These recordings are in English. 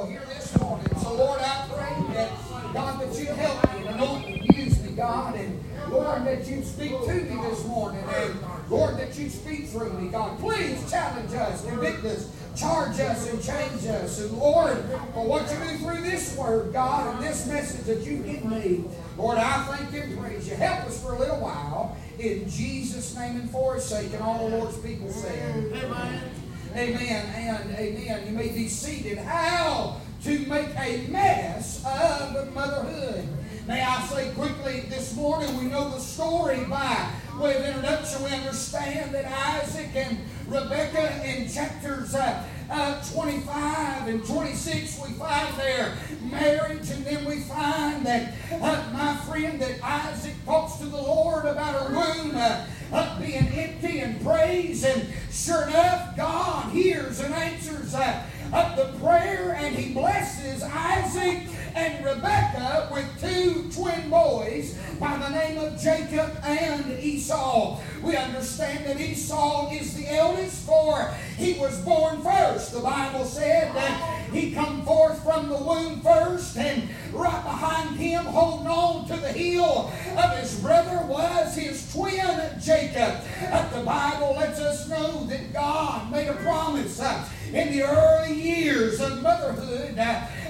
people here this morning. So, Lord, I pray that, God, that you help me, anoint me, use me, God, and Lord, that you speak to me this morning, and Lord, that you speak through me, God. Please challenge us, convict us, charge us, and change us. And Lord, for what you do through this word, God, and this message that you give me, Lord, I thank you and praise you. Help us for a little while. In Jesus' name and for his sake, and all the Lord's people say, Amen. Amen and amen. You may be seated. How to make a mess of motherhood. May I say quickly this morning, we know the story by way of introduction. We understand that Isaac and Rebekah in chapters uh, uh, 25 and 26, we find their marriage, and then we find that, uh, my friend, that Isaac talks to the Lord about her womb uh, being empty and praise, and sure enough, God hears and answers uh, the prayer, and He blesses Isaac and Rebekah with two twin boys by the name of Jacob and Esau. We understand that Esau is the eldest, for he was born first. The Bible said that he come forth from the womb first, and right behind him, holding on to the heel of his brother, was his twin Jacob. But the Bible lets us know that God made a promise uh, in the early years of motherhood.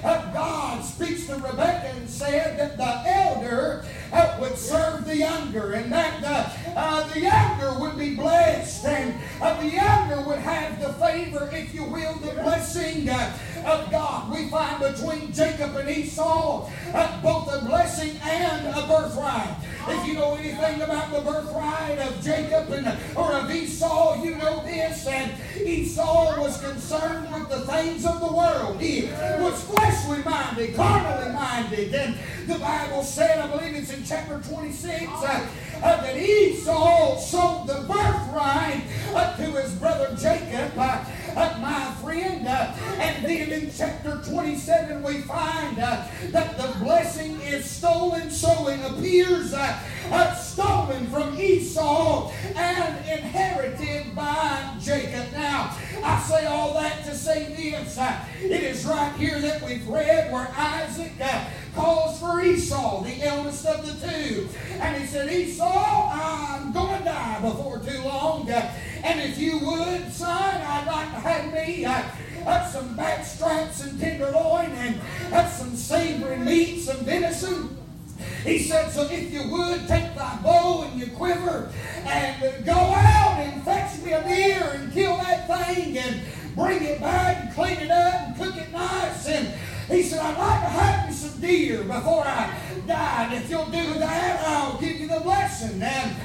Uh, God speaks to Rebekah and said that the elder uh, would serve the younger, and that uh, uh, the younger would be blessed, and uh, the younger would have the favor, if you will, the blessing uh, of God. We find between Jacob and Esau uh, both a blessing and a birthright. If you know anything about the birthright of Jacob and or of Esau, you know this. And Esau was concerned with the things of the world. He was fleshly minded, carnally minded. And the Bible said, I believe it's in chapter 26, uh, uh, that Esau sold the birthright uh, to his brother Jacob, uh, uh, my friend. Uh, and then in chapter 27, we find that the blessing is stolen, so it appears stolen from Esau and inherited by Jacob. Now, I say all that to say this. It is right here that we've read where Isaac calls for Esau, the eldest of the two. And he said, Esau, I'm going to die before too long. And if you would, son, I'd like to have me uh, uh, some back straps and tenderloin and uh, some savory meat, some venison. He said, So if you would, take thy bow and your quiver and go out and fetch me a deer and kill that thing and bring it back and clean it up and cook it nice. And he said, I'd like to have me some deer before I if you'll do that, I'll give you the blessing. And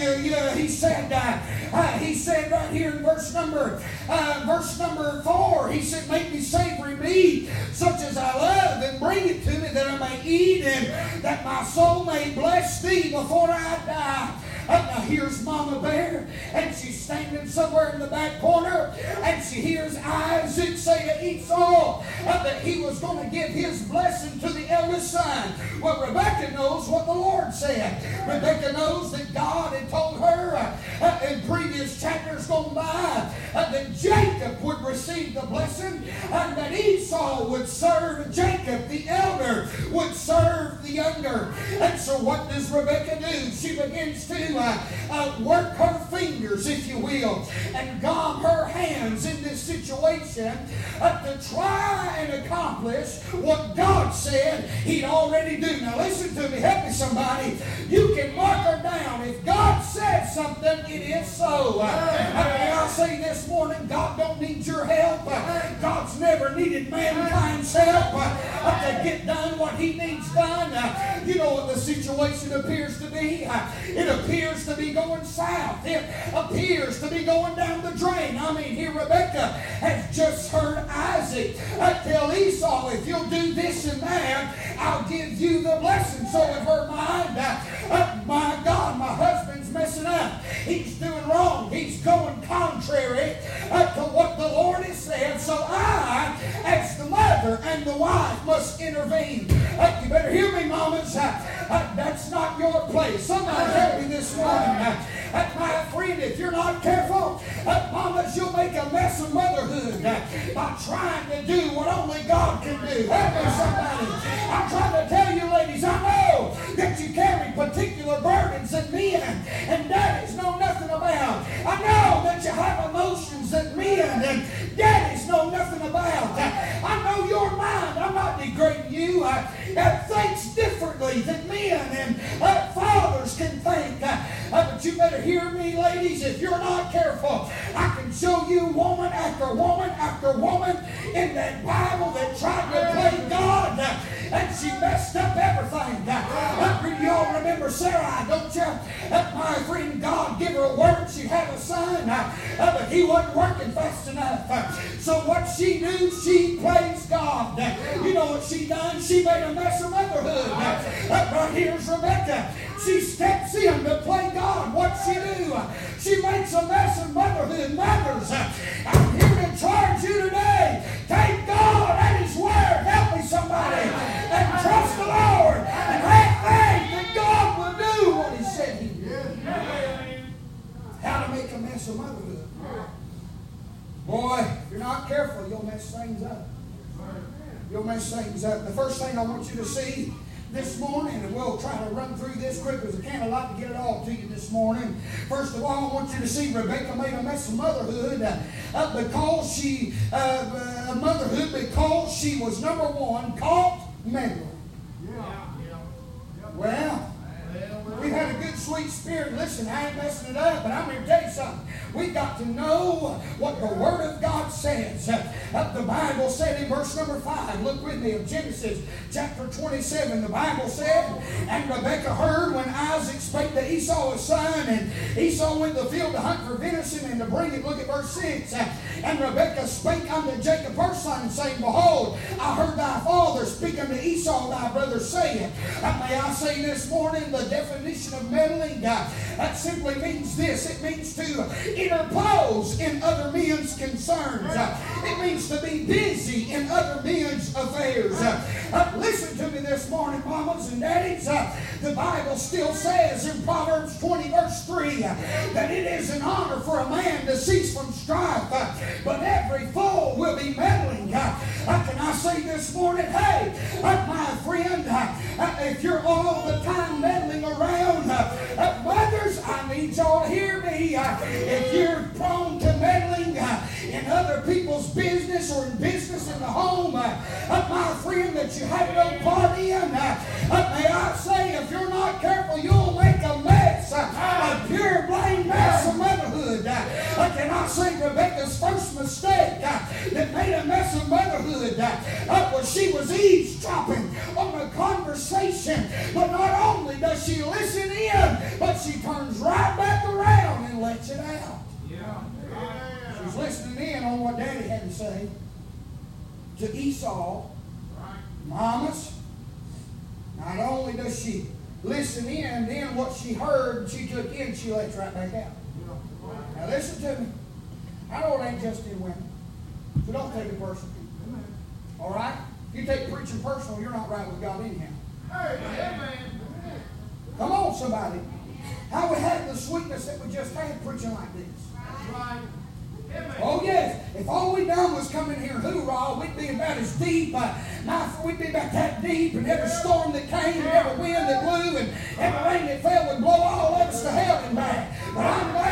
you, you, he said, uh, uh, he said right here in verse number, uh, verse number four, he said, make me savory meat, such as I love, and bring it to me that I may eat, and that my soul may bless thee before I die. Uh, now here's Mama Bear, and she's standing somewhere in the back corner, and she hears Isaac say to Esau uh, that he was going to give his blessing to the eldest son. Well, Rebecca knows what the Lord said. Rebecca knows that God had told her uh, uh in previous chapters gone by uh, that Jacob would receive the blessing, and that Esau would serve Jacob, the elder, would serve the younger. And so, what does Rebecca do? She begins to uh, uh, work her fingers, if you will, and gum her hands in this situation uh, to try and accomplish what God said He'd already do. Now, listen to me, help me, somebody. You can mark her down. If God said something, it is so. Uh, I'll say this morning God don't need your help. Uh, God's never needed mankind's help uh, to get done what He needs done. Uh, you know what the situation appears to be? Uh, it appears appears to be going south. It appears to be going down the drain. I mean, here Rebecca has just heard Isaac tell Esau, if you'll do this and that, I'll give you the blessing. So in her mind, uh, my God, my husband's messing up. He's doing wrong. He's going contrary uh, to what the Lord has said. So I, as the mother and the wife, must intervene. Uh, you better hear me, mamas. Uh, uh, that's not your place. Somebody help me this morning. My friend, if you're not careful, mamas, you'll make a mess of motherhood by trying to do what only God can do. Help me, somebody. I'm trying to tell you, ladies, I know that you carry particular burdens that men and daddies know nothing about. I know that you have emotions that men and daddies know nothing about. I know your mind. I'm not degrading you. Uh, that thinks differently than men and uh, fathers can think. Uh, but you better hear me, ladies. If you're not careful, I can show you woman after woman after woman in that Bible that tried to play God uh, and she messed up everything. Uh, y'all remember Sarah, don't you? Uh, my friend God gave her a word. She had a son, uh, but he wasn't working fast enough. Uh, so what she knew, she praised God. Uh, you know what she done? She made a mess of motherhood. Uh, right here's Rebecca. She steps in to play God. What she do? She makes a mess of motherhood. Mothers, I'm here to charge you today. Take God at His word. Help me, somebody, and trust the Lord and have faith that God will do what He said He would. How to make a mess of motherhood. Boy, if you're not careful, you'll mess things up. You'll mess things up. The first thing I want you to see this morning, and we'll try to run through this quick as I can. I'd like to get it all to you this morning. First of all, I want you to see Rebecca made a mess of motherhood uh, uh, because she, uh, uh motherhood, because she was number one, caught meddling. Yeah. Well, We've had a good, sweet spirit. Listen, I ain't messing it up, but I'm here to tell you something. We got to know what the Word of God says. Uh, the Bible said in verse number 5, look with me of Genesis chapter 27, the Bible said, And Rebekah heard when Isaac spake to Esau his son, and Esau went to the field to hunt for venison and to bring it. Look at verse 6. And Rebekah spake unto Jacob her son, saying, Behold, I heard thy father speak unto Esau thy brother, saying, and may I say this morning the definition of meddling? Uh, that simply means this it means to interpose in other men's concerns, it means to be busy in other men's affairs. Uh, listen to me this morning, mamas and daddies. Uh, the Bible still says in Proverbs 20, verse 3, uh, that it is an honor for a man to cease from strife, uh, but every fool will be meddling. Uh, uh, can I say this morning, hey, my friend, if you're all the time meddling around, mothers, I need y'all me. If you're prone to meddling uh, in other people's business or in business in the home, uh, my friend, that you have no part in, uh, may I say, if you're not careful, you'll make a mess, a pure blind mess. I say Rebecca's first mistake that made a mess of motherhood was she was eavesdropping on a conversation. But not only does she listen in, but she turns right back around and lets it out. Yeah. She's listening in on what Daddy had to say to Esau. Mamas, not only does she listen in, then what she heard, she took in, she lets right back out. Now listen to me. I know it ain't just in women. So don't take it personal. All right? If you take preaching personal, you're not right with God anyhow. Amen. Come on, somebody. How we had the sweetness that we just had preaching like this. Right. Oh, yes. If all we done was come in here and hoorah, we'd be about as deep. Uh, now, we'd be about that deep, and every storm that came, and every wind that blew, and every rain that fell would blow all of us to hell and back. But I'm glad,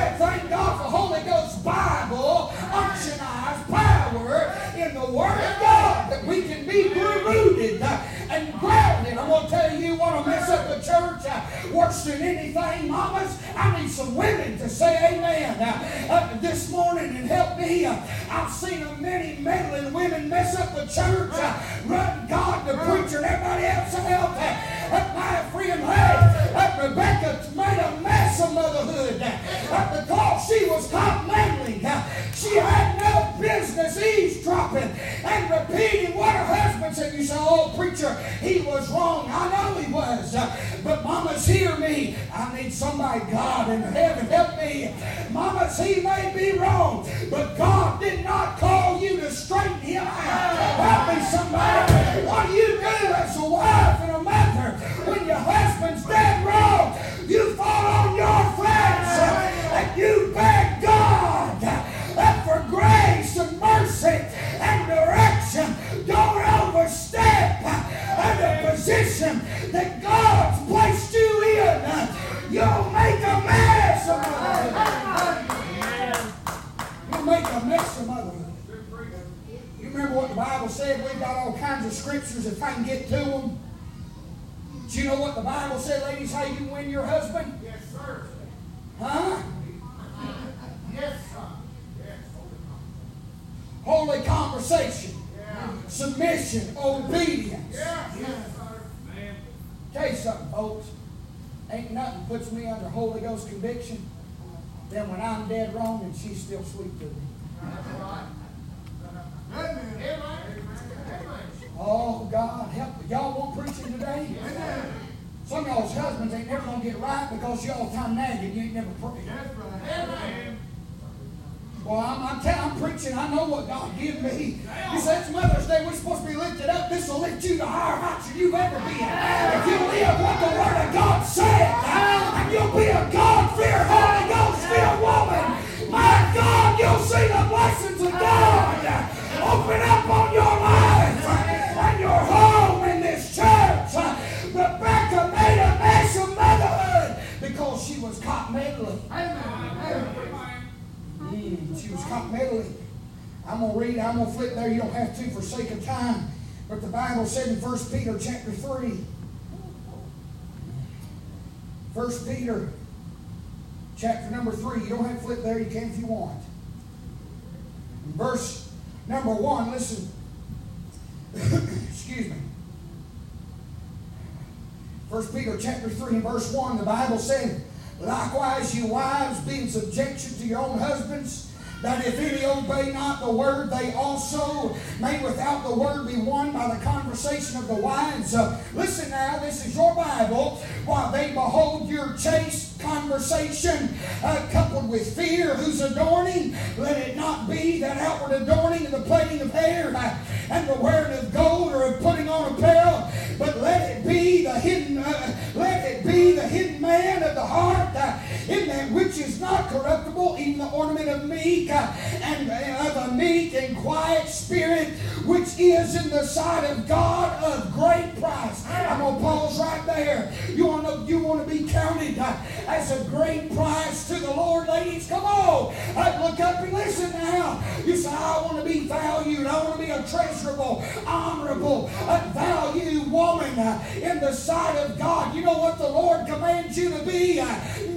Word of God that we can be rooted uh, and grounded. I'm going to tell you, you want to mess up the church uh, worse than anything, mamas? I need some women to say amen uh, this morning and help me. Uh, I've seen many meddling women mess up the church, uh, run God, the preacher, and everybody else help. Uh, my friend, hey, Rebecca made a mess of motherhood uh, because she was caught meddling. She had no business eavesdropping and repeating what her husband said. You say, oh, preacher, he was wrong. I know he was. But mamas, hear me. I need somebody, God in heaven, help me. Mamas, he may be wrong, but God did not call you to straighten him out. Help me, somebody. What do you do as a wife and a mother your husband's dead wrong. You fall on your friends and you beg God for grace and mercy and direction. Don't overstep the position that God's placed you in. You'll make a mess of it. You'll make a mess of it remember what the Bible said? We've got all kinds of scriptures if I can get to them. Do you know what the Bible said, ladies, how you win your husband? Yes, sir. Huh? Yes, sir. Yes. Holy conversation, Yeah. submission, obedience. Yeah. Yes, sir. Man. Tell you something, folks. Ain't nothing puts me under Holy Ghost conviction than when I'm dead wrong and she's still sweet to me. That's right. Amen. Amen. Amen. Oh, God, help me. Y'all want preaching today? Amen. Some of y'all's husbands ain't never going to get right because y'all time nagging. You ain't never prayed. That's right. Amen. Well, I'm, I'm, I'm preaching. I know what God give me. He said it's Mother's Day. We're supposed to be lifted up. This will lift you to higher heights than you've ever been. If you live what the Word of God said, and you'll be a God-fearing, Holy Ghost-filled woman. My God, you'll see the blessings of God open up on she was caught meddling. Mm, she was caught meddling. I'm gonna read. I'm gonna flip there. You don't have to for sake of time. But the Bible said in 1 Peter chapter three. 1 Peter chapter number three. You don't have to flip there. You can if you want. In verse number one. Listen. Excuse me. 1 Peter chapter 3 and verse 1, the Bible said, Likewise, you wives, be in subjection to your own husbands, that if any obey not the word, they also may without the word be won by the conversation of the wives. Uh, listen now, this is your Bible. While they behold your chaste conversation, uh, coupled with fear, whose adorning, let it not be that outward adorning of the plaiting of hair uh, and the wearing of gold or of putting on apparel, but let it be the hidden, uh, let it be the hidden man of the heart, uh, in that which is not corruptible, even the ornament of meek uh, and of a meek and quiet spirit, which is in the sight of God of great price. I'm gonna pause right there. You want to you want to be counted uh, as a great price to the Lord, ladies? Come on, uh, look up and listen now. You say I want to be valued. I want to be a treasurable, honorable, uh, valued woman uh, in the sight of God. You know what the Lord commands you to be?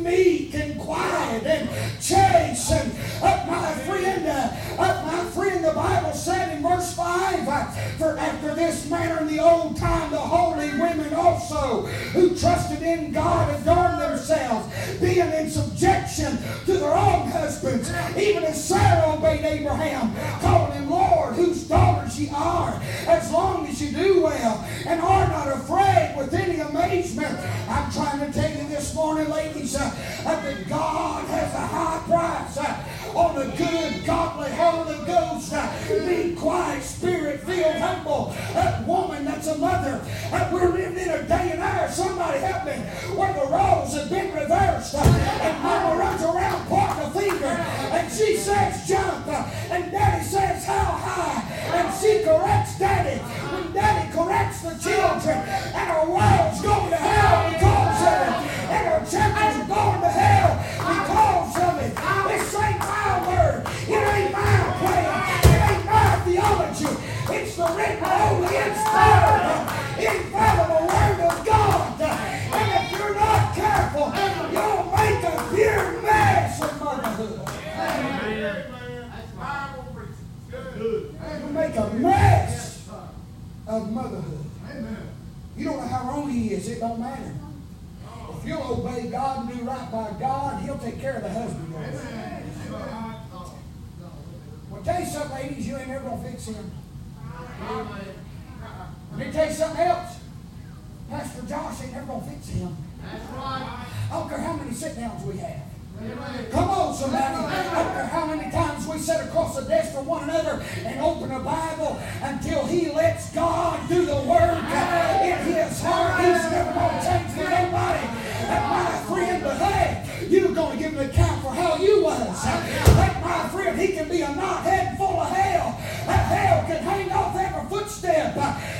Meek and quiet and chaste. And uh, my friend, uh, my friend, the Bible said in verse five, uh, for after this manner in the old time, the holy women also who trusted in God adorned themselves, being in subjection to their own husbands, even as Sarah obeyed Abraham, calling him Lord, whose daughters ye are, as long as you do well and are not afraid with any amazement. I'm trying to tell you this morning, ladies, uh, uh, that God has a high price uh, on a good, godly, Holy Ghost, meek, quiet, spirit filled, humble. That woman that's a mother. that we're living in a day and hour, somebody help me, where the roles have been reversed. And mama runs around pointing a finger, and she says jump, and daddy says how high, and she corrects daddy. When daddy corrects the children, and our world's going to hell because of it, and our churches are going to hell it ain't my plan, it ain't my theology. It's the written, holy, inspired, infallible word of God. And if you're not careful, you'll make a pure mess of motherhood. Amen. You'll make a mess of motherhood. Amen. You don't know how wrong he is, it don't matter. If you'll obey God and do right by God, he'll take care of the husband. Tell you something, ladies, you ain't never gonna fix him. Let me tell you something else. Pastor Josh ain't never gonna fix him. That's right. I don't care how many sit downs we have. Come on, somebody. I don't care how many times we sit across the desk from one another and open a Bible until He lets God do the work in His heart. He's never going to change for nobody. And my friend, but hey, you're going to give account for how you was. Like my friend, he can be a knothead full of hell. That hell can hang off every footstep,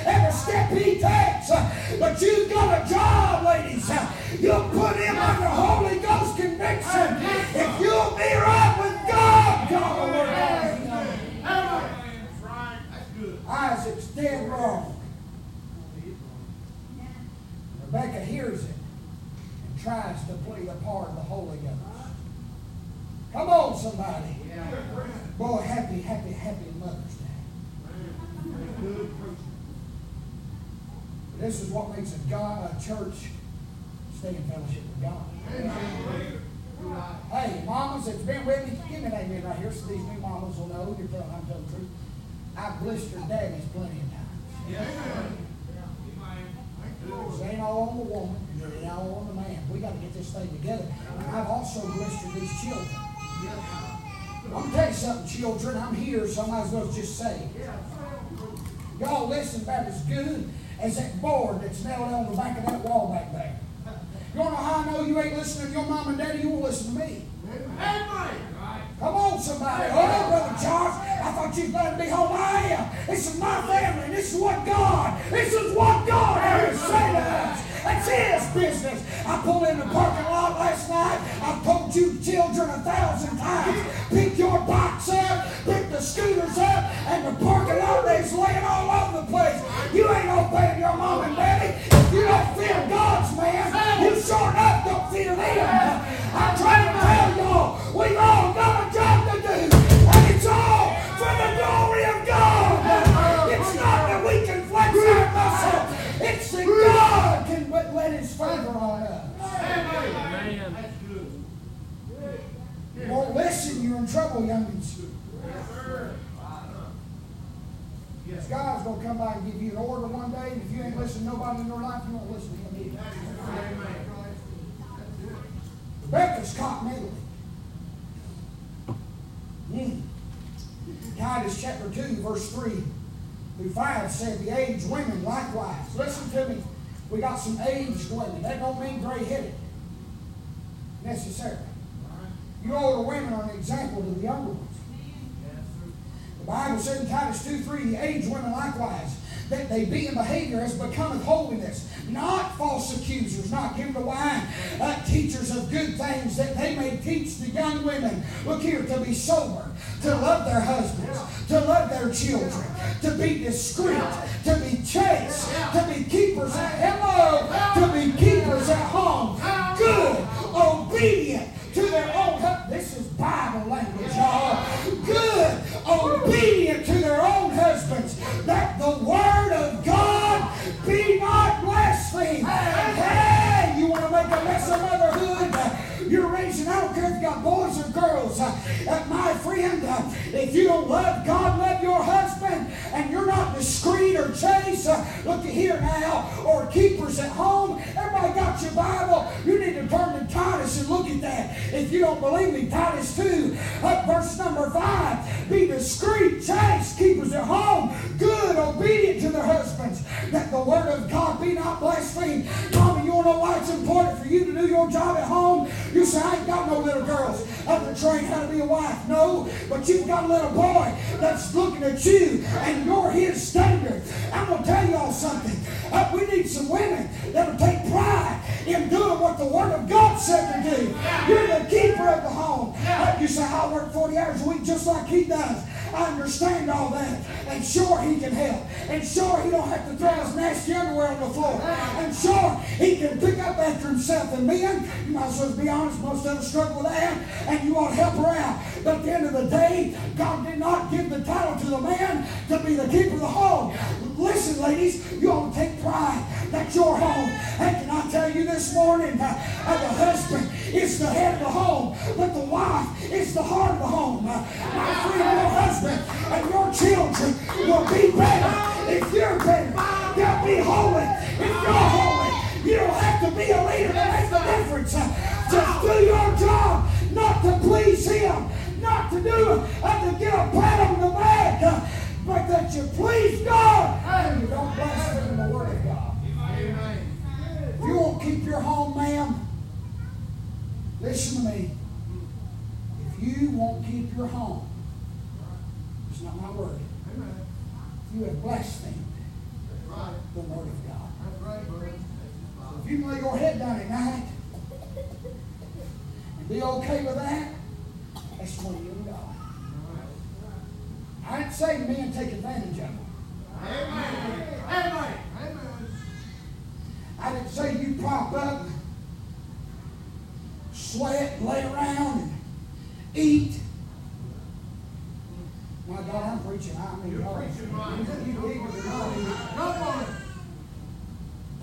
every step he takes. But you've got a job, ladies. You'll put him under Holy Ghost conviction. If you'll be right with God, God will work good. Isaac's dead wrong. Rebecca hears it and tries to play the part of the Holy Ghost. Come on, somebody. Boy, happy, happy, happy Mother's Day. This is what makes a God, a church, stay in fellowship with God. Hey, mamas that's been with me, give me that amen right here so these new mamas will know you're telling, I'm telling the truth. I've blistered daddies plenty of times. Yes. It ain't all on the woman, it ain't all on the man. We got to get this thing together. And I've also blistered these children. I'm going to tell you something, children. I'm here, so I might as well just say. Y'all listen about as good as that board that's nailed on the back of that wall back there. You want to know how I know you ain't listening to your mom and daddy? You will listen to me. Come on, somebody. Oh, Brother Charles, I thought you would glad to be home. I am. This is my family. This is what God, this is what God to say to us. That's His business. I pulled in the parking lot last night. I've told you children a thousand times. Pick your box up, pick the scooters up, and the parking lot is laying all over the place. You ain't obeying your mom and daddy. If you don't fear God's man, you sure enough don't fear them. I'm trying to tell y'all, we've all got a job to do, and it's all for the glory of God. It's not that we can flex our muscle. It's that God can but let His favor on us. You won't listen, you're in trouble, youngins. Yes, God's going to come by and give you an order one day, and if you ain't listening to nobody in your life, you won't listen to Him either. Rebecca's caught mentally. Mm. Titus chapter 2, verse 3 through 5 said the aged women likewise. Listen to me. We got some aged women. That don't mean gray-headed necessarily. You older women are an example to the younger ones. The Bible said in Titus 2 3, the aged women likewise, that they be in behavior as becometh holiness, not false accusers, not given to wine, uh, teachers of good things, that they may teach the young women, look here, to be sober, to love their husbands, to love their children, to be discreet, to be chaste, to be keepers at hello, to be keepers at home, good, obedient to their own. This is Bible language, y'all. Good, obedient Uh, my friend, uh, if you don't love God, love your husband, and you're not discreet or chaste, uh, look here now, or keepers at home, everybody got your Bible. You need to turn to Titus and look at that. If you don't believe me, Titus 2, uh, verse number 5. Be discreet, chaste, keepers at home, good, obedient to their husbands, that the word of God be not blasphemed. Want know why it's important for you to do your job at home? You say, I ain't got no little girls up to train how to be a wife. No, but you've got a little boy that's looking at you and you're his standard. I'm going to tell y'all something. Uh, we need some women that will take pride in doing what the Word of God said to do. You're the keeper of the home. You say, I work 40 hours a week just like he does. I understand all that. And sure, he can help. And sure, he don't have to throw his nasty underwear on the floor. And sure, he can pick up after himself. And men, you might as well be honest, most of us struggle with that. And you ought to help her out. But at the end of the day, God did not give the title to the man to be the keeper of the home. Listen, ladies, you ought to take pride. That's your home. And can I tell you this morning, uh, uh, the husband is the head of the home, but the wife is the heart of the home. Uh, my friend, your husband and your children will be better if you're better. They'll be holy if you're holy. You don't have to be a leader to make the difference. Uh, Just do your job, not to please him, not to do it, uh, to get a pat on the back, uh, but that you please God and you don't blaspheme the word of God. If you won't keep your home, ma'am, listen to me. If you won't keep your home, it's not my word. You have blasphemed the word of God. So if you can lay your head down at night and be okay with that, that's between you God. I ain't saying men take advantage of them. I didn't say you prop up, sweat, lay around, and eat. My God, I'm preaching. I mean, You're preaching right. You people do not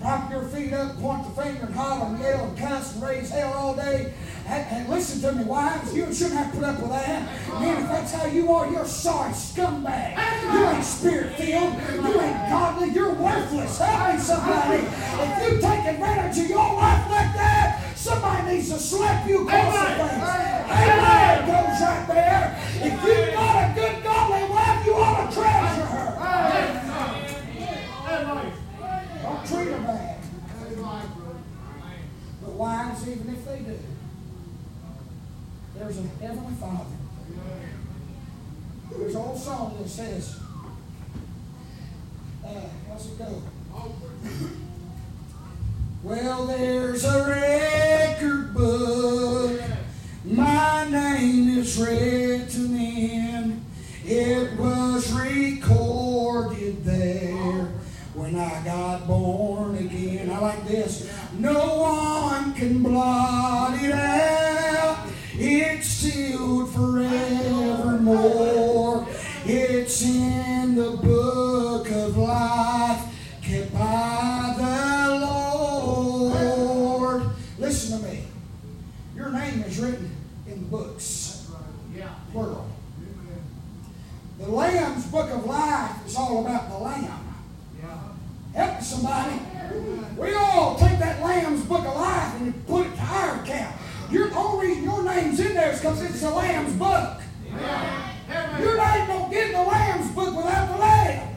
Prop your feet up, point the finger, and holler, and yell, and cuss, and raise hell all day, and, and listen to me, wives, you shouldn't have to put up with that. Man, if that's how you are, you're sorry scumbag. You ain't spirit filled. You ain't godly. You're worthless. Help me, somebody. If you take advantage of your life like that, somebody needs to slap you across the face. Amen. Goes right there. If you've got a good godly wife, you ought to treasure her. Don't treat her bad. That's right, brother. But wives, even if they do, there's a heavenly Father. There's an old song that says, uh, how's it go? Well, there's a record book. My name is written in. It was recorded there when I got born again. I like this. No one can blot Lamb's book of life is all about the Lamb. Yeah. Help somebody. We all take that Lamb's book of life and put it to our account. Your only reason your name's in there is because it's the Lamb's book. Your name don't get in the Lamb's book without the Lamb.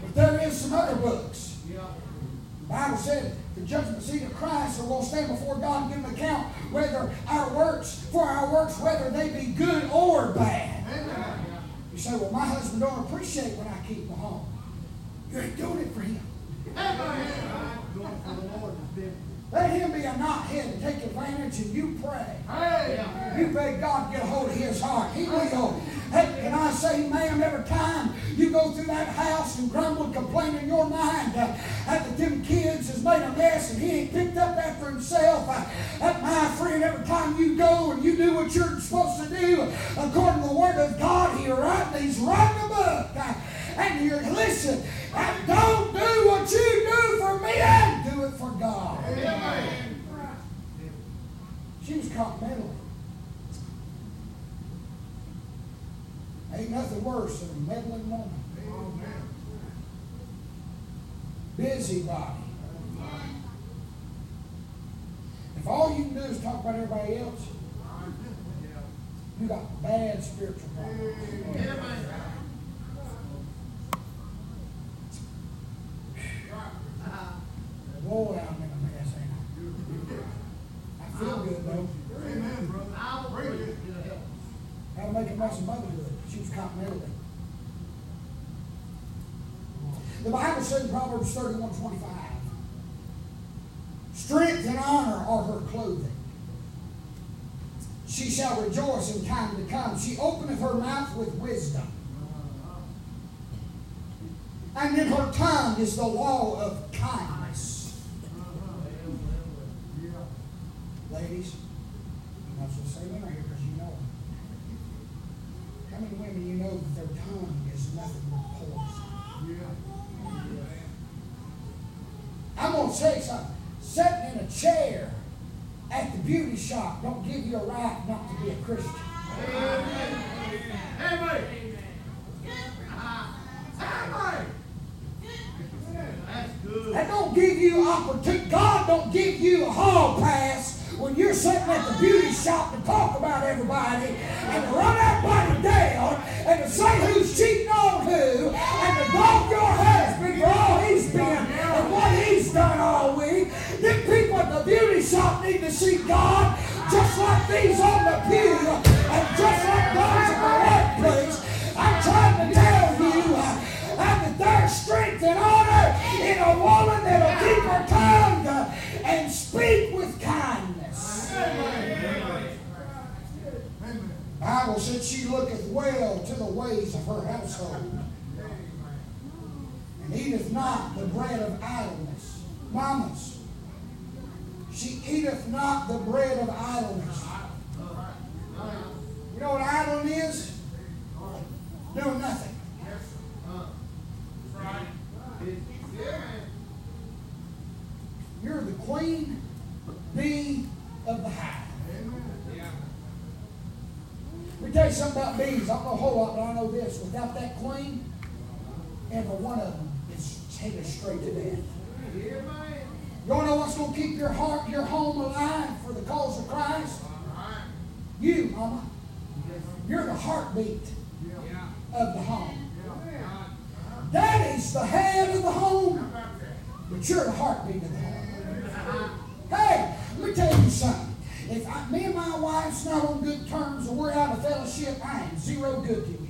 But there is some other books. The Bible said the judgment seat of Christ, or we'll stand before God and give an account whether our works, for our works, whether they be good or bad. You say, well, my husband don't appreciate when I keep him home. You ain't doing it for him. Let him be a knothead and take advantage and you pray. You beg God to get a hold of his heart. He will. Hey, can I say, ma'am, every time you go through that house and grumble and complain in your mind uh, that them kids has made a mess and he ain't picked up after himself, uh, that my friend, every time you go and you do what you're supposed to do according to the word of God, he write, he's writing a book. Uh, and you're, listen, uh, don't do what you do for me and it for God. She was caught mentally. Ain't nothing worse than a meddling woman. Busybody. If all you can do is talk about everybody else, you got bad spiritual problems. Boy, I'm in a mess, ain't I? I feel good though. How to make a mess of motherhood. She was caught mentally. In Proverbs 31 25, Strength and honor are her clothing. She shall rejoice in time to come. She openeth her mouth with wisdom. And in her tongue is the law of kindness. Uh-huh. Ladies, you might as well say women here because you know them. How many women you know that their tongue is nothing but poison? I'm going to say something. Sitting in a chair at the shop don't give you a right not to be a Christian. Bible said she looketh well to the ways of her household. And eateth not the bread of idleness. Mamas, she eateth not the bread of idleness. You know what idleness is? Doing nothing. Every one of them is headed straight to death. You want to know what's going to keep your heart, your home alive for the cause of Christ? You, Mama. You're the heartbeat of the home. Daddy's the head of the home, but you're the heartbeat of the home. Hey, let me tell you something. If I, me and my wife's not on good terms or we're out of fellowship, I am zero good to you.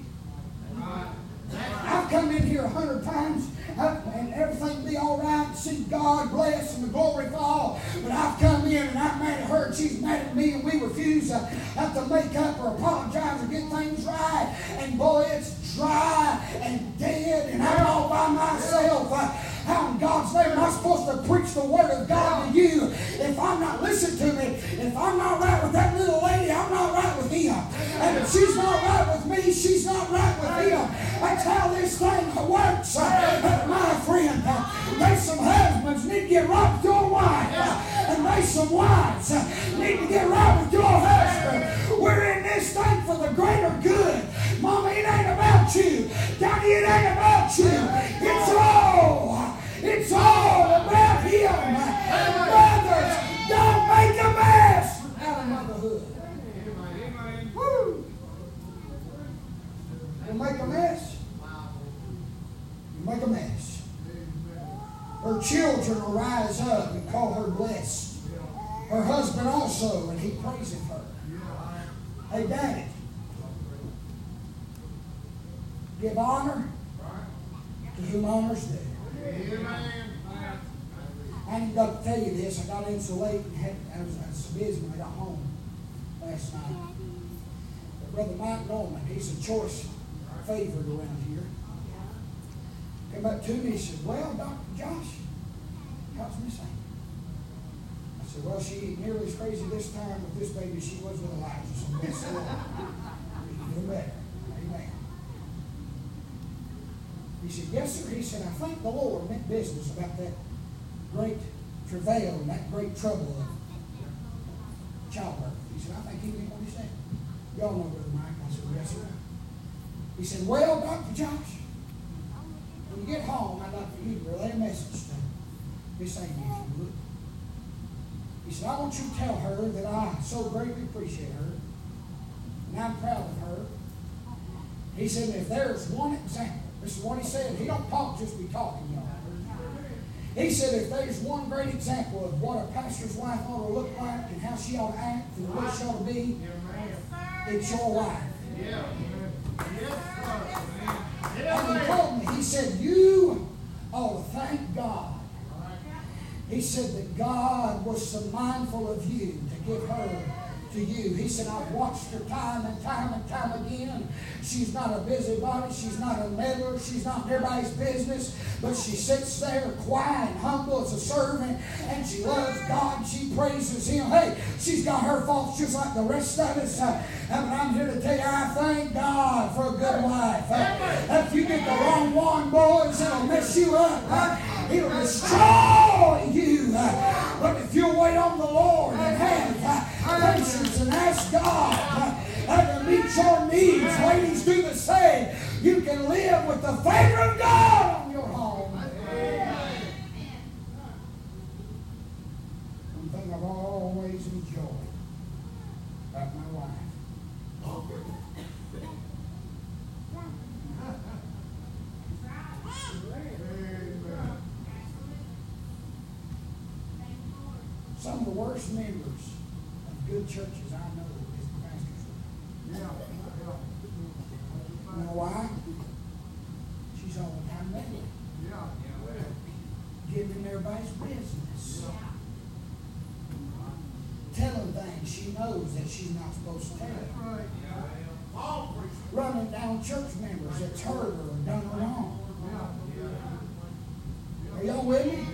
I've come in here a hundred times uh, and everything be all right, see God bless and the glory fall. But I've come in and I'm mad at her and she's mad at me and we refuse to have to make up or apologize or get things right. And boy, it's dry and dead and I'm all by myself. Uh, how in God's name am I supposed to preach the word of God to you if I'm not listening to me? If I'm not right with that little lady, I'm not right with him. And if she's not right with me, she's not right with him. That's how this thing works, uh, my friend. Uh, there's some husbands need to get right with your wife, uh, and there's some wives need to get right with your husband. We're in this thing for the greater good. Mama, it ain't about you. Daddy, it ain't about you. It's all. It's all about him. Mothers, don't make a mess out of motherhood. Woo. You make a mess. Make a mess. Her children will rise up and call her blessed. Her husband also, and he praises her. Hey, Daddy, give honor to whom honor's due. I got to tell you this. I got in so late and had, I, was, I was busy when I got home last night. But Brother Mike Norman, he's a choice favorite around. Came up to me and said, Well, Dr. Josh, how's Miss Amy? I said, Well, she ain't nearly as crazy this time with this baby she was with Elijah. So. She's doing better. Amen. He said, Yes, sir. He said, I thank the Lord meant business about that great travail and that great trouble of childbirth. He said, I think he meant what he said. Y'all know Brother Mike. I said, Yes, sir. He said, Well, Dr. Josh, you get home, I'd like for you to relay a message to Miss Amy, if you would. He said, I want you to tell her that I so greatly appreciate her, and I'm proud of her. He said, if there's one example, this is what he said. He don't talk just be talking, y'all. He said if there's one great example of what a pastor's wife ought to look like and how she ought to act and what she ought to be, it's your wife. And he told me, he said, you ought to thank God. He said that God was so mindful of you to give her to you. He said, I've watched her time and time and time again. She's not a busybody. She's not a meddler. She's not everybody's business. But she sits there quiet and humble as a servant. And she loves God. She praises Him. Hey, she's got her faults just like the rest of us. Uh, but I'm here to tell you, I thank God for a good wife. Uh, if you get the wrong one, boys, it'll mess you up. It'll destroy uh, and ask God uh, to meet your needs, ladies, do the same. You can live with the favor of God on your home. One thing I've always enjoyed about my wife. Some of the worst members of good churches I know is the pastor's wife. You know why? She's all the time meddling, giving everybody's business, telling things she she's not supposed to. Tell, running down church members done her wrong. Are y'all with me?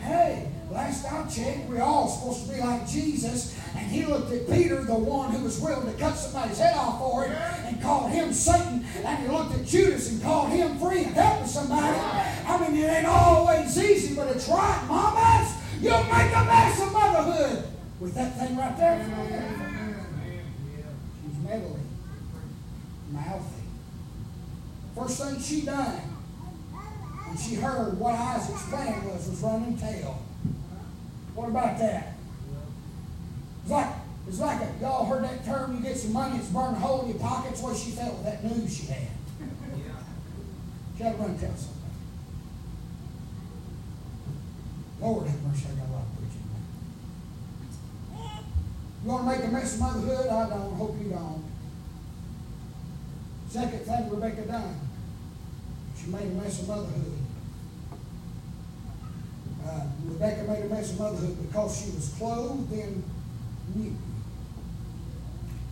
Hey, last I checked, we're all supposed to be like Jesus, and he looked at Peter, the one who was willing to cut somebody's head off for it, and called him Satan. And he looked at Judas and called him friend. Help me, somebody. I mean, it ain't always easy, but it's right, mamas. You'll make a mess of motherhood with that thing right there. She's meddling, mouthy. First thing she done when she heard what Isaac's plan was, was run and tell. What about that? It's like, it's like a, y'all heard that term, you get some money, it's burning a hole in your pockets. What she felt with that news she had. She had to run and tell somebody. Lord have mercy, I got a lot. You want to make a mess of motherhood? I don't. Hope you don't. Second thing Rebecca done, she made a mess of motherhood. Uh, Rebecca made a mess of motherhood because she was clothed in new.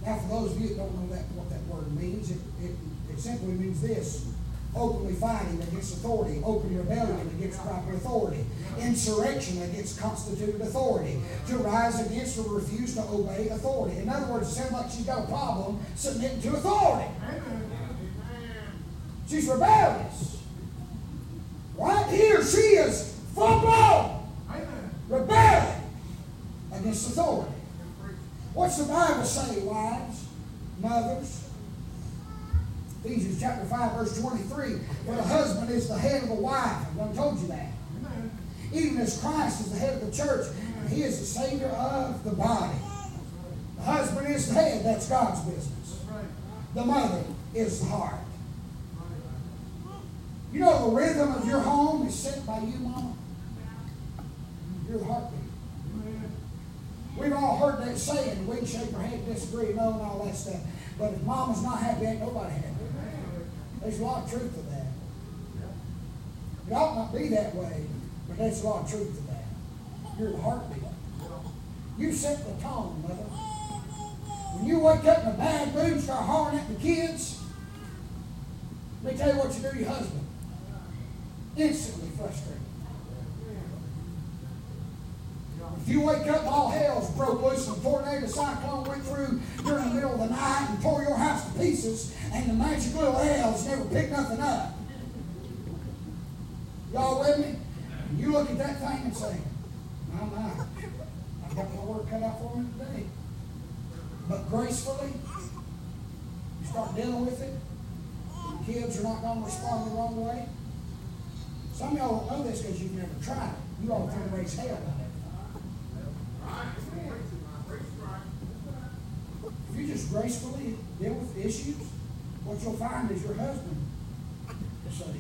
Now, for those of you that don't know that what that word means, it, it, it simply means this openly fighting against authority, open rebellion against proper authority, insurrection against constituted authority, to rise against or refuse to obey authority. In other words, it sounds like she's got a problem submitting to authority. She's rebellious. Right here, she is full blown rebelling against authority. What's the Bible say, wives, mothers? Ephesians chapter 5, verse 23. For the husband is the head of the wife. I've told you that. Even as Christ is the head of the church, and he is the Savior of the body. The husband is the head, that's God's business. The mother is the heart. You know the rhythm of your home is set by you, Mama? You're the heartbeat. We've all heard that saying, we can shake our head, disagree, no, and all that stuff. But if mama's not happy, ain't nobody happy. There's a lot of truth to that. It ought not be that way, but there's a lot of truth to that. You're the heartbeat. You set the tone, mother. When you wake up in a bad mood and start hollering at the kids, let me tell you what you do to your husband. Instantly frustrated. If you wake up, all hell's broke loose, and tornado cyclone went through during the middle of the night and tore your house to pieces, and the magic little elves never picked nothing up. Y'all with me? You look at that thing and say, my, my, I've got my work cut out for me today. But gracefully, you start dealing with it. The kids are not going to respond the wrong way. Some of y'all don't know this because you've never tried it. You all think raise hell about it. If you just gracefully deal with issues, what you'll find is your husband will say,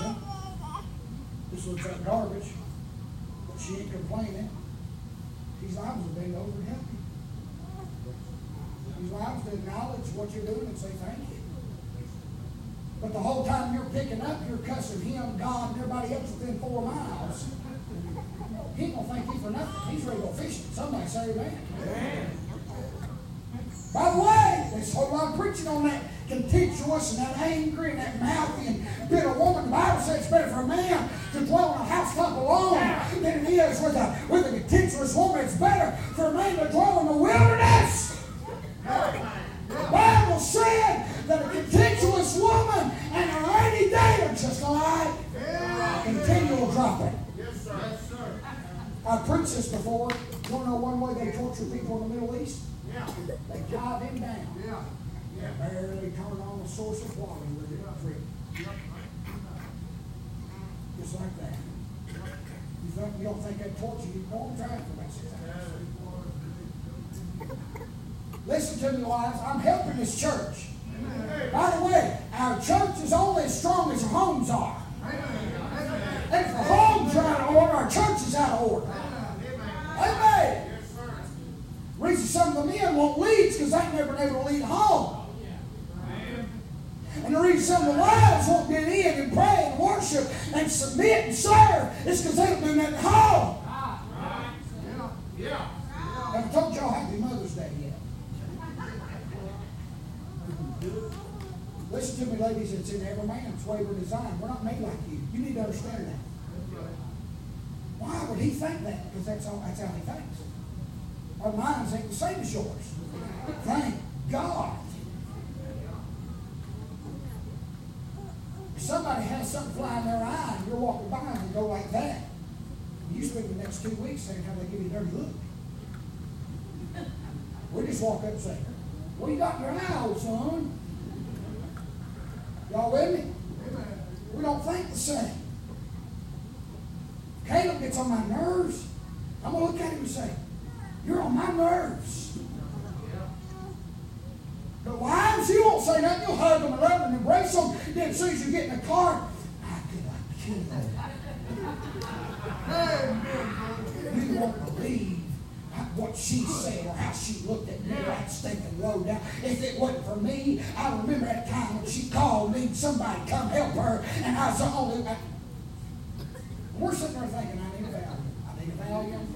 yeah, this looks like garbage, but she ain't complaining. He's liable to bend over and help you. He's liable to acknowledge what you're doing and say thank you. But the whole time you're picking up, you're cussing him, God, and everybody else within four miles. He gonna thank you for nothing. He's ready to go fishing. Somebody say amen. amen. By the way, there's a whole lot of preaching on that contemptuous and that angry and that mouthy and bitter woman. The Bible says it's better for a man to dwell in a housetop alone than it is with a with a contemptuous woman. It's better for a man to dwell in the wilderness. The Bible said that a contemptuous woman and a rainy day are just like continual dropping. Yes, sir. Yes, sir. I've preached this before. You want to know one way they torture people in the Middle East? Yeah. They drive him down. Yeah. Yeah. Barely turn on the source of water with it drip. Just like that. You, think, you don't think that torture you go and drive for hours. Listen to me, wives. I'm helping this church. By the way, our church is only as strong as our homes are. And if the homes are out of order, our church is out of order. Amen. Reason some of the men won't lead because they never been able to lead home. And the reason some of the wives won't get in and pray and worship and submit and serve is because they don't do nothing at home. Yeah. Yeah. I told y'all Happy Mother's Day yet? Listen to me, ladies, it's in every man's wayward design. We're not made like you. You need to understand that. Why would he think that? Because that's, all, that's how he thinks. Our minds ain't the same as yours. Thank God. If somebody has something fly in their eye and you're walking by and go like that, you spend the next two weeks saying how they give you a dirty look. We just walk up and say, What you got in your eye, old son? Y'all with me? We don't think the same. Caleb gets on my nerves. I'm going to look at him and say, You're on my nerves. The wives, you won't say nothing. You'll hug them and love them and embrace them. Then as soon as you get in the car, I could like kill them. You won't believe what she said or how she looked at me that stinking low down. If it wasn't for me, I remember that time when she called me, somebody come help her, and I was the only. I, we're sitting there thinking, I need a Valium. I need a Valium.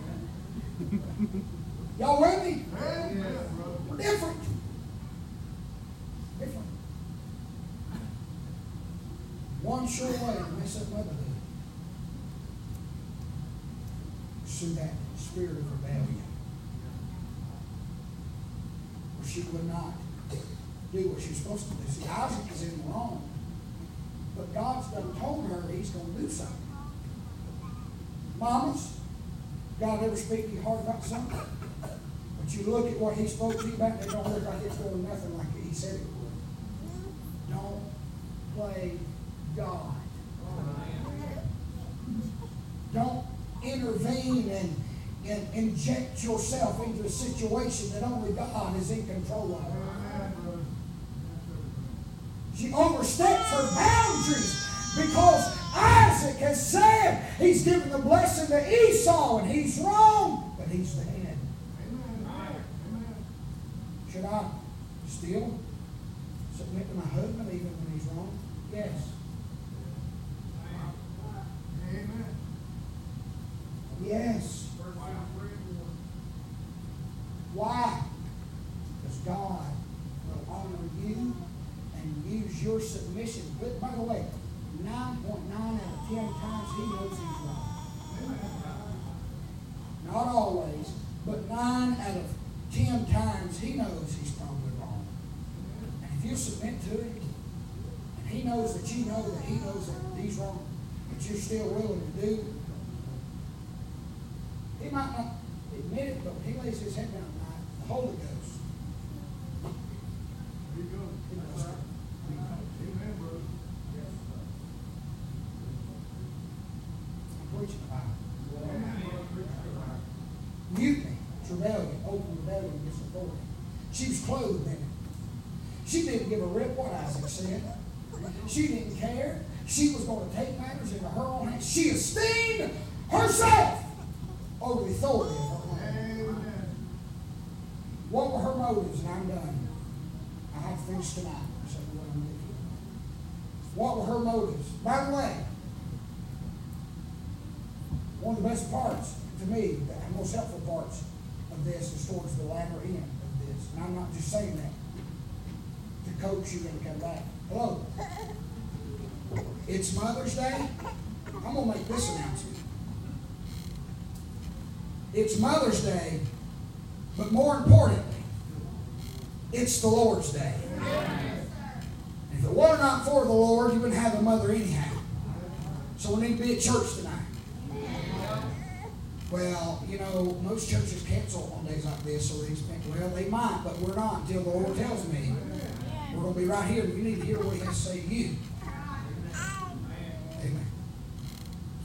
Y'all with me? We're different. Different. One sure way to mess up motherhood. Sue that spirit of rebellion. Where she would not do what she's supposed to do. See, Isaac is in the wrong. But God's done told her he's going to do something. Mamas, God ever speak to your heart about something? But you look at what he spoke to you about, and it don't look like it's going nothing like he said it would. Don't play God. Don't intervene and, and inject yourself into a situation that only God is in control of. She oversteps her boundaries because Isaac has said he's given the blessing to Esau and he's wrong, but he's the head. Should I still submit to my husband even when he's wrong? Yes. Amen. Yes. He's wrong, but you're still willing to do it. he might not admit it, but when he lays his head down at night, the Holy Ghost. You go. he knows it. Amen, brother. I'm preaching the Bible. Mutiny, rebellion, open rebellion against authority. She was clothed in it. She didn't give a rip what Isaac said. She didn't care. She was going to take matters into her own hands. She esteemed herself over the authority of her. Amen. What were her motives? And I'm done. I have to finish tonight. So what I'm doing. What were her motives? By the way, one of the best parts to me, the most helpful parts of this is towards the latter end of this. And I'm not just saying that to coach you and come back. Hello. It's Mother's Day. I'm gonna make this announcement. It's Mother's Day, but more importantly, it's the Lord's Day. If it were not for the Lord, you wouldn't have a mother anyhow. So we need to be at church tonight. Well, you know, most churches cancel on days like this, or they well, they might, but we're not until the Lord tells me. We're going to be right here. You need to hear what He has to say to you. Amen.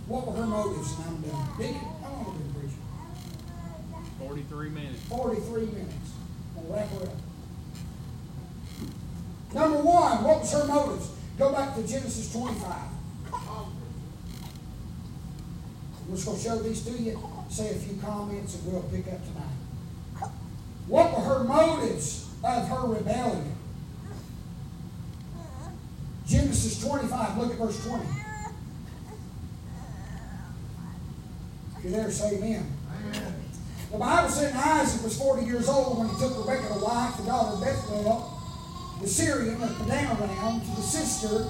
What were her motives? And I'm done. Deacon, how long have you been preaching? 43 minutes. 43 minutes. We'll wrap her up. Number one, what was her motives? Go back to Genesis 25. I'm just going to show these to you, say a few comments, and we'll pick up tonight. What were her motives of her rebellion? Genesis 25, look at verse 20. You're there, say amen. Amen. The Bible said Isaac was 40 years old when he took Rebekah to wife, the daughter of Bethuel, the Syrian of Padanaram, to the sister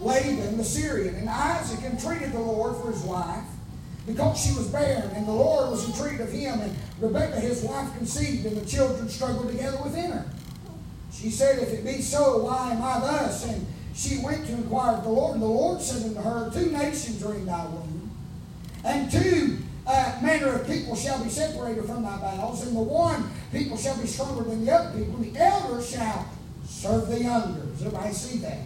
Laban the Syrian. And Isaac entreated the Lord for his wife. because she was barren, and the Lord was entreated of him, and Rebekah his wife conceived, and the children struggled together within her. She said, If it be so, why am I thus? And she went to inquire of the Lord, and the Lord said unto her, Two nations are in thy womb, and two uh, manner of people shall be separated from thy bowels, and the one people shall be stronger than the other people. The elder shall serve the younger. Does everybody see that?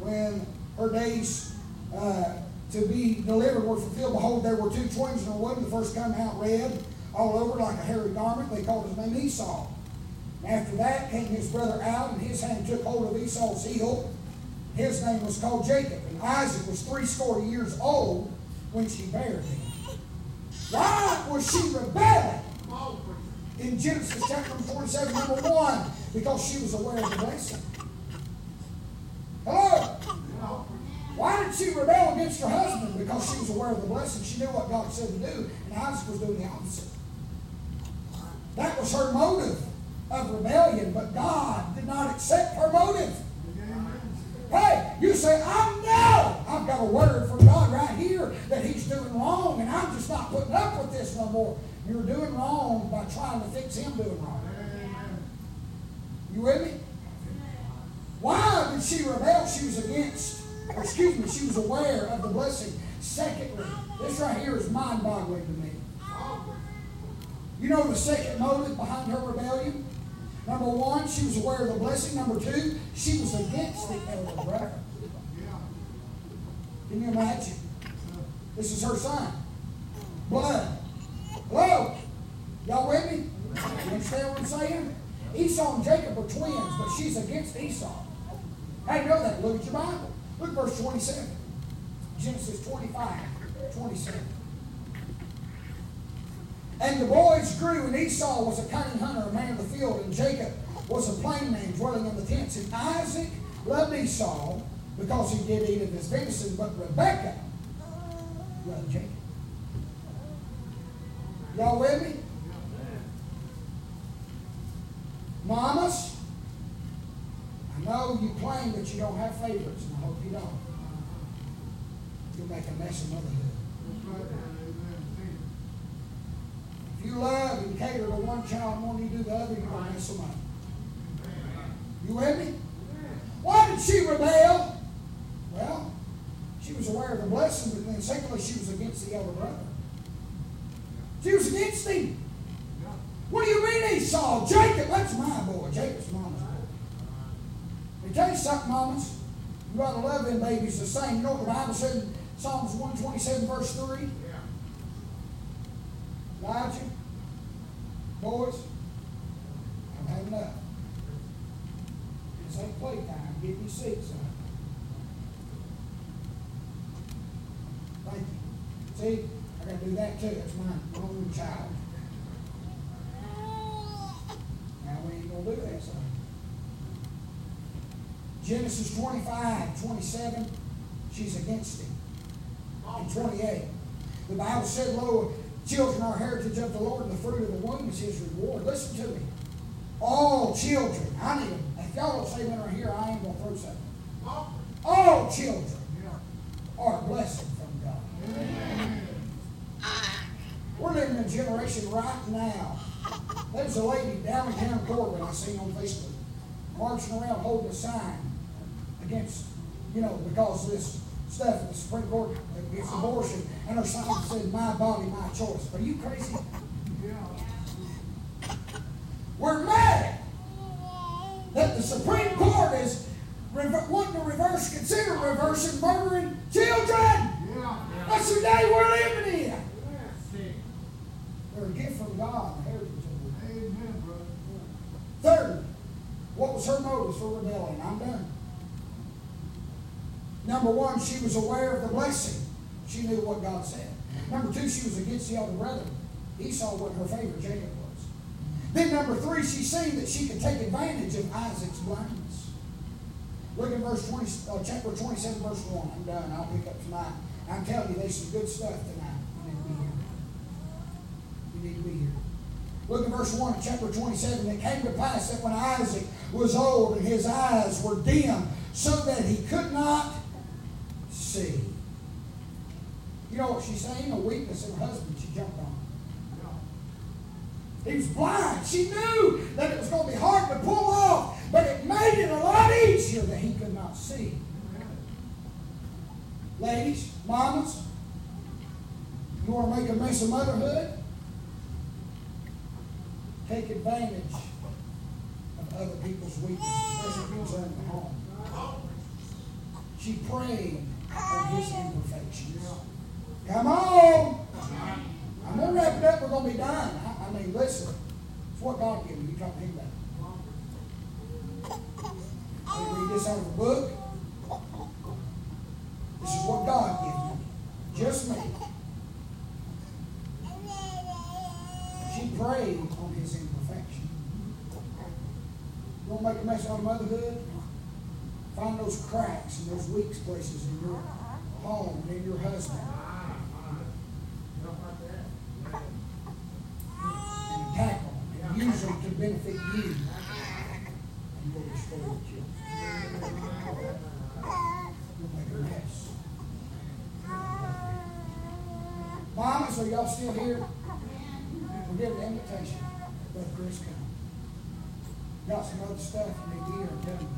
When her days uh, to be delivered were fulfilled, behold, there were two twins in her womb. The first come out red all over like a hairy garment. They called his name Esau. After that came his brother out, and his hand took hold of Esau's heel. His name was called Jacob. And Isaac was threescore years old when she bare him. Why was she rebelling? In Genesis chapter 47, number 1, because she was aware of the blessing. Hello? Why did she rebel against her husband? Because she was aware of the blessing. She knew what God said to do, and Isaac was doing the opposite. That was her motive of rebellion, but God did not accept her motive. Hey, you say, I know I've got a word from God right here that He's doing wrong, and I'm just not putting up with this no more. You're doing wrong by trying to fix Him doing wrong. You with me? Why did she rebel? She was against, excuse me, she was aware of the blessing. Secondly, this right here is mind boggling to me. You know the second motive behind her rebellion? Number one, she was aware of the blessing. Number two, she was against the elder brother. Can you imagine? This is her son. Blood. Hello? Y'all with me? You understand what I'm saying? Esau and Jacob are twins, but she's against Esau. How do you know that? Look at your Bible. Look verse 27. Genesis 25, 27. And the boys grew, and Esau was a cunning hunter, a man of the field, and Jacob was a plain man dwelling in the tents. And Isaac loved Esau because he did eat of his venison, but Rebekah loved Jacob. Y'all with me? Mamas, I know you claim that you don't have favorites, and I hope you don't. You'll make a mess of motherhood. You love and cater to one child more than you do the other, you're going to up. You with me? Why did she rebel? Well, she was aware of the blessing, but then secondly, she was against the elder brother. She was against him. What do you mean Esau? Jacob, that's my boy. Jacob's mama's boy. Me tell you something, mamas. You ought to love them babies the same. You know what the Bible said in Psalms 127, verse 3? Elijah, boys, I've had enough. This ain't playtime. Get me seats, son. Thank you. See, I gotta do that too. That's my own child. Now we ain't gonna do that, son. Genesis 25, 27, she's against him. And 28. The Bible said, Lo, children are heritage of the Lord, and the fruit of the womb is his reward. Listen to me. All children, I need them. If y'all don't say that right here, I ain't gonna throw something. All children are a blessing from God. We're living in a generation right now. There's a lady downtown Corbin I seen on Facebook marching around holding a sign against, you know, because this stuff in the Supreme Court against abortion, and her sign said, My body, my choice. Are you crazy? Yeah. We're mad that the Supreme Court is rever- wanting to reverse, consider reversing murdering children. That's the day we're living in. They're a gift from God, heritage of Amen, brother. Third, what was her motive for rebelling? I'm done. Number one, she was aware of the blessing. She knew what God said. Number two, she was against the elder brother. Esau wasn't her favorite, Jacob was. Then number three, she seen that she could take advantage of Isaac's blindness. Look at verse 20, uh, chapter 27, verse 1. I'm done. I'll pick up tonight. I'm telling you, there's some good stuff tonight. You need to be here. You need to be here. Look at verse 1 of chapter 27. It came to pass that when Isaac was old and his eyes were dim, so that he could not see. You know what she's saying? A weakness in her husband she jumped on. He was blind. She knew that it was going to be hard to pull off, but it made it a lot easier that he could not see. Ladies, mamas, you want to make a mess of motherhood? Take advantage of other people's weaknesses, you're in the home. She prayed his imperfections. Come on! I'm going to wrap it up. We're going to be done. I, I mean, listen. It's what God gave me. You talk to him about. I read this out of a book. This is what God gave me. Just me. She prayed on his imperfection. You want to make a mess out of motherhood? Find those cracks and those weak places in your home in your husband. Ah, ah. And attack them use them to benefit you. And you'll destroy your children. You'll make a mess. Mamas, are y'all still here? We'll give an invitation. Let Chris come. Got some other stuff you need to hear.